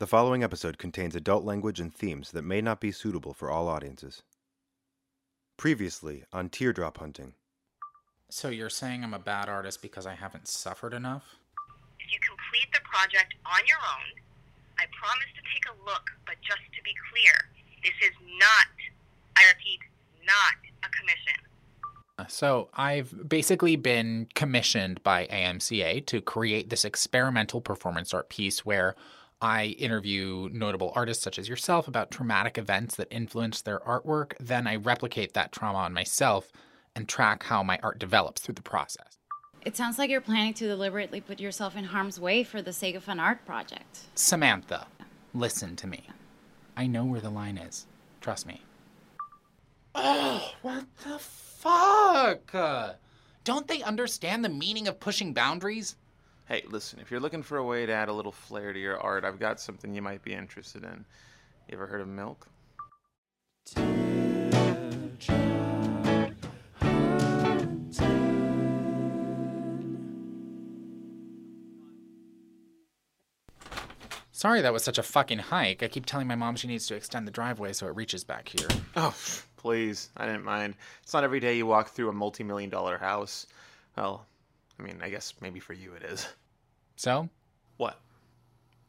The following episode contains adult language and themes that may not be suitable for all audiences. Previously on Teardrop Hunting. So you're saying I'm a bad artist because I haven't suffered enough? If you complete the project on your own, I promise to take a look, but just to be clear, this is not, I repeat, not a commission. Uh, so I've basically been commissioned by AMCA to create this experimental performance art piece where I interview notable artists such as yourself about traumatic events that influence their artwork. Then I replicate that trauma on myself and track how my art develops through the process. It sounds like you're planning to deliberately put yourself in harm's way for the sake of an art project. Samantha, listen to me. I know where the line is. Trust me. Oh, what the fuck? Uh, Don't they understand the meaning of pushing boundaries? Hey, listen, if you're looking for a way to add a little flair to your art, I've got something you might be interested in. You ever heard of milk? Sorry that was such a fucking hike. I keep telling my mom she needs to extend the driveway so it reaches back here. Oh, please. I didn't mind. It's not every day you walk through a multi million dollar house. Well, I mean, I guess maybe for you it is. So, What?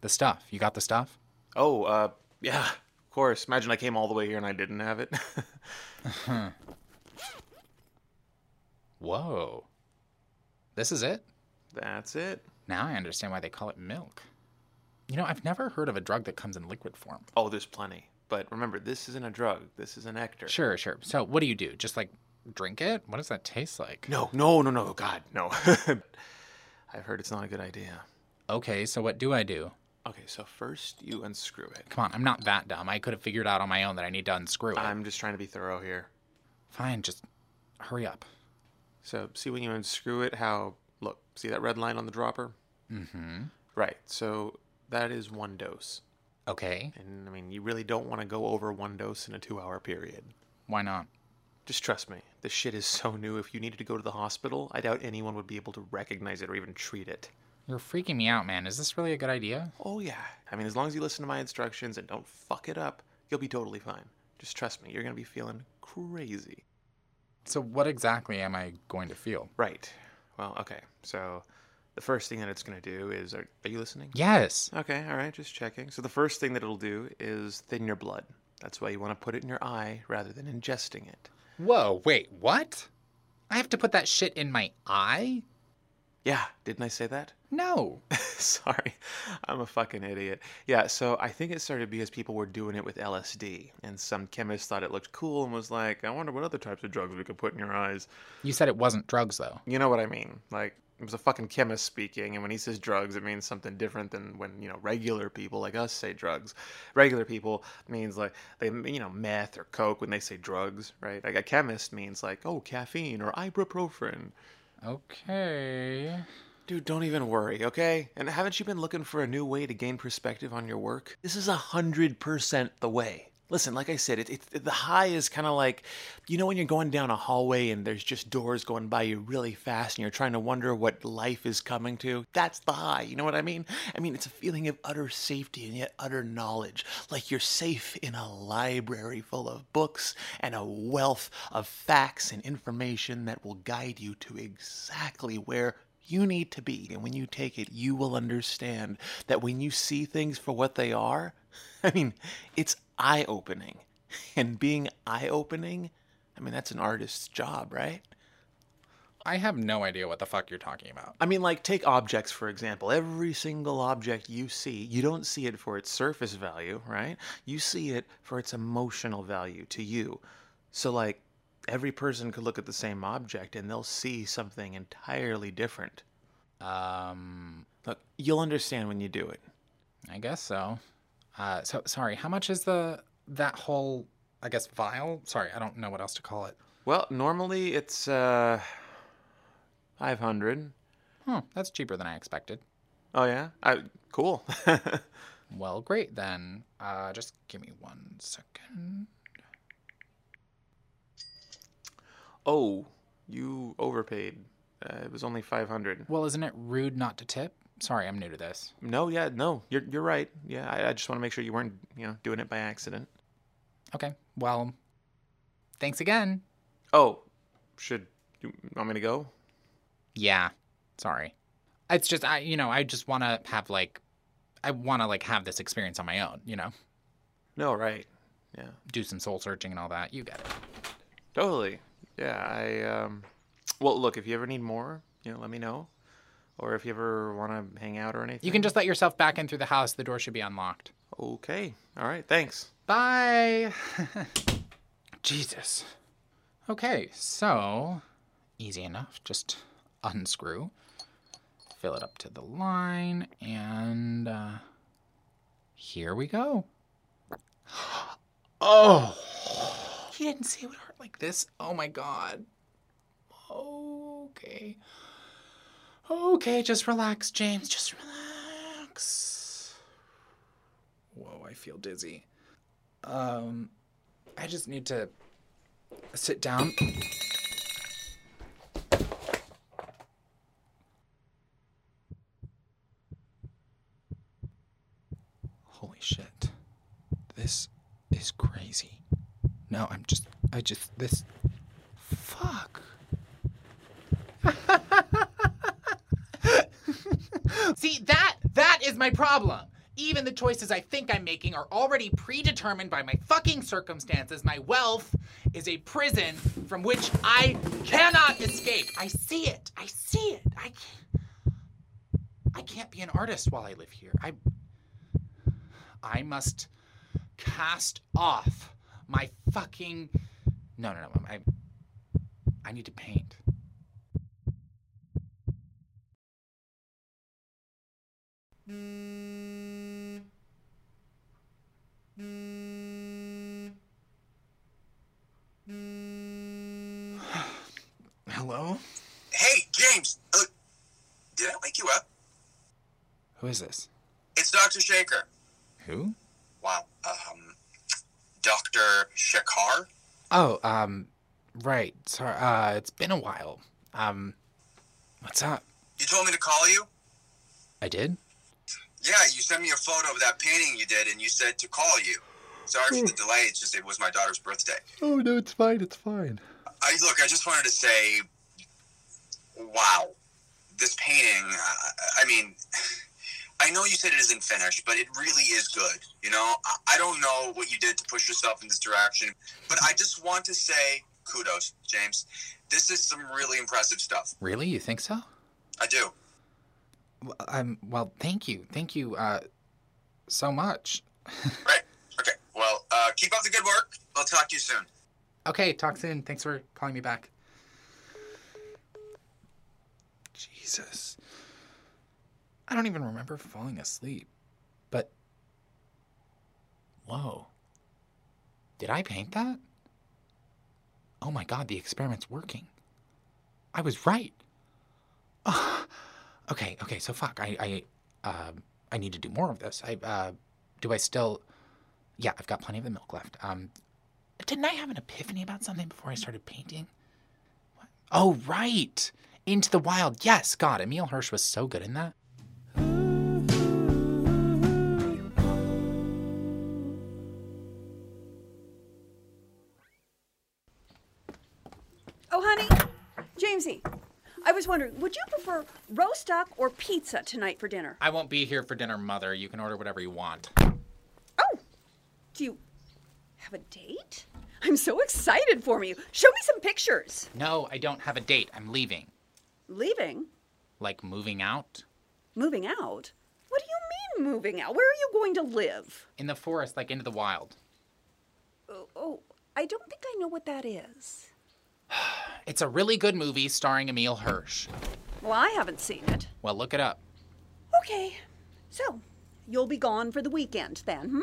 the stuff. You got the stuff? Oh, uh, yeah, of course. Imagine I came all the way here and I didn't have it. Whoa. This is it? That's it. Now I understand why they call it milk. You know, I've never heard of a drug that comes in liquid form. Oh, there's plenty. But remember, this isn't a drug. This is an nectar. Sure, sure. So, what do you do? Just like drink it? What does that taste like? No, no, no, no. God, no. I've heard it's not a good idea. Okay, so what do I do? Okay, so first you unscrew it. Come on, I'm not that dumb. I could have figured out on my own that I need to unscrew it. I'm just trying to be thorough here. Fine, just hurry up. So see when you unscrew it, how look, see that red line on the dropper? Mm-hmm. Right. So that is one dose. Okay, And I mean, you really don't want to go over one dose in a two hour period. why not? Just trust me, this shit is so new. If you needed to go to the hospital, I doubt anyone would be able to recognize it or even treat it. You're freaking me out, man. Is this really a good idea? Oh, yeah. I mean, as long as you listen to my instructions and don't fuck it up, you'll be totally fine. Just trust me, you're going to be feeling crazy. So, what exactly am I going to feel? Right. Well, okay. So, the first thing that it's going to do is are, are you listening? Yes. Okay, all right, just checking. So the first thing that it'll do is thin your blood. That's why you want to put it in your eye rather than ingesting it. Whoa, wait, what? I have to put that shit in my eye? Yeah, didn't I say that? No. Sorry, I'm a fucking idiot. Yeah, so I think it started because people were doing it with LSD, and some chemist thought it looked cool and was like, I wonder what other types of drugs we could put in your eyes. You said it wasn't drugs, though. You know what I mean? Like, it was a fucking chemist speaking, and when he says drugs, it means something different than when, you know, regular people like us say drugs. Regular people means like, they, you know, meth or coke when they say drugs, right? Like, a chemist means like, oh, caffeine or ibuprofen. Okay. Dude, don't even worry, okay? And haven't you been looking for a new way to gain perspective on your work? This is a hundred percent the way. Listen, like I said, it, it, the high is kind of like, you know, when you're going down a hallway and there's just doors going by you really fast and you're trying to wonder what life is coming to? That's the high, you know what I mean? I mean, it's a feeling of utter safety and yet utter knowledge. Like you're safe in a library full of books and a wealth of facts and information that will guide you to exactly where you need to be. And when you take it, you will understand that when you see things for what they are, I mean, it's eye opening. And being eye opening, I mean, that's an artist's job, right? I have no idea what the fuck you're talking about. I mean, like, take objects, for example. Every single object you see, you don't see it for its surface value, right? You see it for its emotional value to you. So, like, every person could look at the same object and they'll see something entirely different. Um, Look, you'll understand when you do it. I guess so. Uh, so sorry. How much is the that whole? I guess vial. Sorry, I don't know what else to call it. Well, normally it's uh 500. Hmm, that's cheaper than I expected. Oh yeah. I cool. Well, great then. Uh, just give me one second. Oh, you overpaid. Uh, it was only 500. Well, isn't it rude not to tip? Sorry, I'm new to this. No, yeah, no, you're you're right. Yeah, I, I just want to make sure you weren't, you know, doing it by accident. Okay. Well, thanks again. Oh, should you want me to go? Yeah. Sorry. It's just I you know, I just want to have like I want to like have this experience on my own, you know. No, right. Yeah, Do some soul searching and all that. You get it. totally. Yeah, I um. Well, look, if you ever need more, you know, let me know. Or if you ever want to hang out or anything. You can just let yourself back in through the house. The door should be unlocked. Okay. All right. Thanks. Bye. Jesus. Okay, so easy enough. Just unscrew, fill it up to the line, and uh, here we go. Oh, you didn't see it would hurt like this. Oh my god. Okay. Okay, just relax, James. Just relax. Whoa, I feel dizzy. Um, I just need to sit down. Holy shit. This is crazy. No, I'm just, I just, this, fuck. See, that that is my problem. Even the choices I think I'm making are already predetermined by my fucking circumstances. My wealth is a prison from which I cannot escape. I see it. I see it. I can't, I can't be an artist while I live here. I I must cast off my fucking No, no, no. I I need to paint. Hello? Hey, James. Uh, did I wake you up? Who is this? It's Dr. Shekar. Who? Wow. Um, Dr. Shekar? Oh, um, right. Sorry. Uh, it's been a while. Um, what's up? You told me to call you? I did? Yeah, you sent me a photo of that painting you did, and you said to call you. Sorry for the delay. It's just it was my daughter's birthday. Oh, no, it's fine. It's fine. I look. I just wanted to say, wow, this painting. I, I mean, I know you said it isn't finished, but it really is good. You know, I, don't know what you did to push yourself in this direction, but I just want to say kudos, James. This is some really impressive stuff. Really? You think so? I do. Well, Um, well, thank you. Thank you, uh, so much. Right. Okay. Well, uh, keep up the good work. I'll talk to you soon. Okay, talk soon. Thanks for calling me back. Jesus. I don't even remember falling asleep. But. Whoa. Did I paint that? Oh my god, the experiment's working. I was right. okay, okay, so fuck. I, I, um, I need to do more of this. I, uh, do I still. Yeah, I've got plenty of the milk left. Um, didn't I have an epiphany about something before I started painting? What? Oh, right. Into the Wild. Yes, God, Emile Hirsch was so good in that. Was wondering, would you prefer roast duck or pizza tonight for dinner? I won't be here for dinner, Mother. You can order whatever you want. Oh, do you have a date? I'm so excited for you. Show me some pictures. No, I don't have a date. I'm leaving. Leaving? Like moving out? Moving out? What do you mean moving out? Where are you going to live? In the forest, like into the wild. Oh, oh I don't think I know what that is. It's a really good movie starring Emile Hirsch. Well, I haven't seen it. Well, look it up. Okay, so you'll be gone for the weekend then, hmm?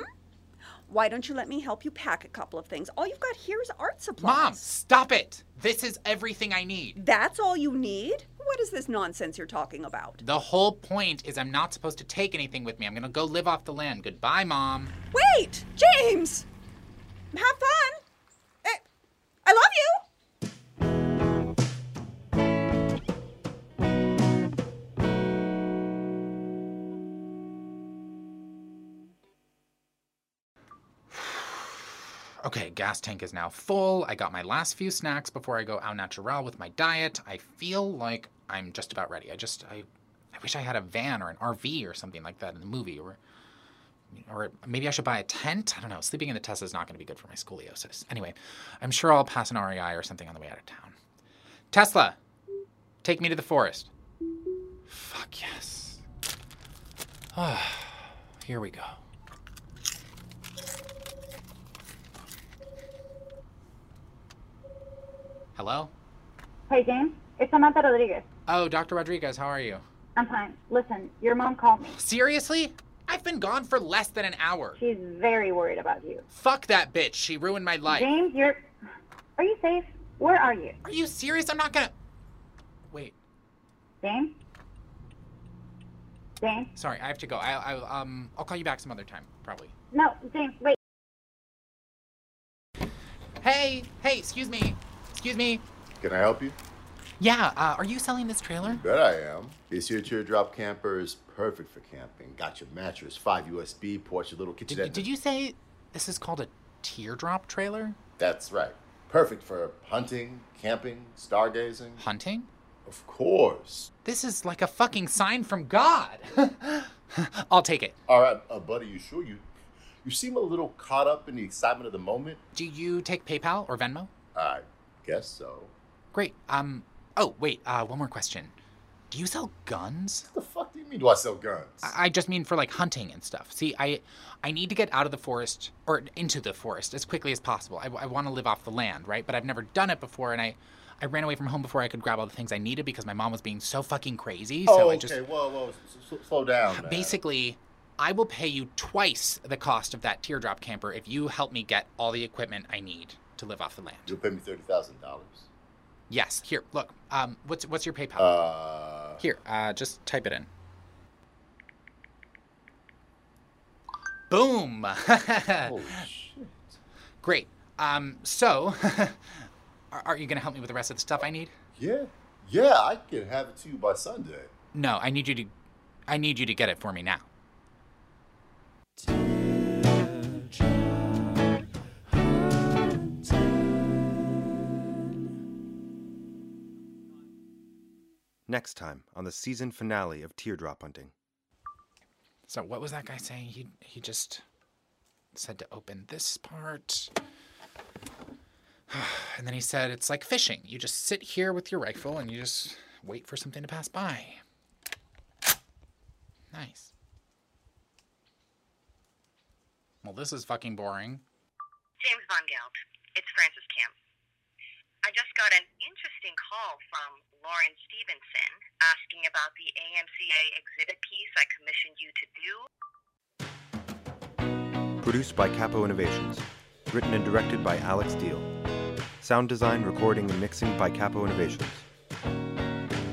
Why don't you let me help you pack a couple of things? All you've got here is art supplies. Mom, stop it! This is everything I need. That's all you need? What is this nonsense you're talking about? The whole point is I'm not supposed to take anything with me. I'm gonna go live off the land. Goodbye, Mom. Wait, James! Have fun! Okay, gas tank is now full. I got my last few snacks before I go au naturel with my diet. I feel like I'm just about ready. I just I I wish I had a van or an RV or something like that in the movie or or maybe I should buy a tent. I don't know. Sleeping in the Tesla is not going to be good for my scoliosis. Anyway, I'm sure I'll pass an REI or something on the way out of town. Tesla, take me to the forest. Fuck yes. Ah, here we go. Hello? Hey, James. It's Samantha Rodriguez. Oh, Dr. Rodriguez, how are you? I'm fine. Listen, your mom called me. Seriously? I've been gone for less than an hour. She's very worried about you. Fuck that bitch. She ruined my life. James, you're. Are you safe? Where are you? Are you serious? I'm not gonna. Wait. James? James? Sorry, I have to go. I, I um, I'll call you back some other time, probably. No, James, wait. Hey, hey, excuse me, excuse me. Can I help you? Yeah, uh, are you selling this trailer? Bet I am. This here teardrop camper is perfect for camping. Got your mattress, five USB ports, your little kitchenette. Did, did you say this is called a teardrop trailer? That's right. Perfect for hunting, camping, stargazing. Hunting? Of course. This is like a fucking sign from God. I'll take it. All right, uh, buddy, you sure you you seem a little caught up in the excitement of the moment? Do you take PayPal or Venmo? I guess so. Great. Um. Oh, wait. Uh, one more question. Do you sell guns? What the fuck do you mean? Do I sell guns? I I just mean for like hunting and stuff. See, I I need to get out of the forest or into the forest as quickly as possible. I, I want to live off the land, right? But I've never done it before, and I I ran away from home before I could grab all the things I needed because my mom was being so fucking crazy. oh, so I okay. just Whoa, whoa, s- slow down. Man. basically I will pay you twice the cost of that teardrop camper if you help me get all the equipment I need to live off the land. you'll pay me thirty thousand dollars. Yes. Here, look. Um, what's what's your PayPal? Uh, Here, uh, just type it in. Boom! holy shit. Great. Um, so, are, are you gonna help me with the rest of the stuff I need? Yeah, yeah, I can have it to you by Sunday. No, I need you to, I need you to get it for me now. Next time on the season finale of Teardrop Hunting. So, what was that guy saying? He he just said to open this part. And then he said it's like fishing. You just sit here with your rifle and you just wait for something to pass by. Nice. Well, this is fucking boring. James Von Geld. It's Francis Camp. I just got an interesting call from Lauren Stevenson asking about the AMCA exhibit piece I commissioned you to do. Produced by Cappo Innovations. Written and directed by Alex Diehl. Sound design, recording, and mixing by Cappo Innovations.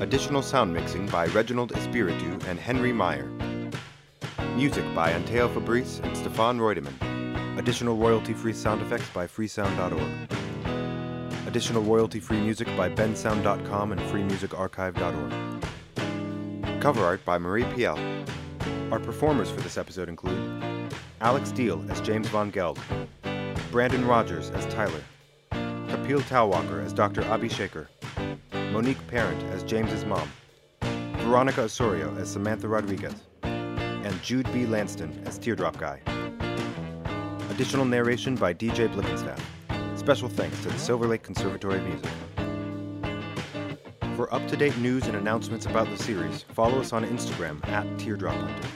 Additional sound mixing by Reginald Espiritu and Henry Mayr. Music by Anteo Fabris and Stefan Reutimann. Additional royalty-free sound effects by freesound.org. Additional royalty-free music by bensound.com and freemusicarchive.org. Cover art by Marie Piel. Our performers for this episode include Alex Diehl as James Von Geld, Brandon Rogers as Tyler, Kapil Talwalkar as Dr. Abhi Shekar, Monique Parent as James's mom, Veronica Osorio as Samantha Rodriguez, and Jude B. Lanston as Teardrop Guy. Additional narration by DJ Blickenstaff. Special thanks to the Silverlake Conservatory of Music. For up to date news and announcements about the series, follow us on Instagram at Teardrop Hunter.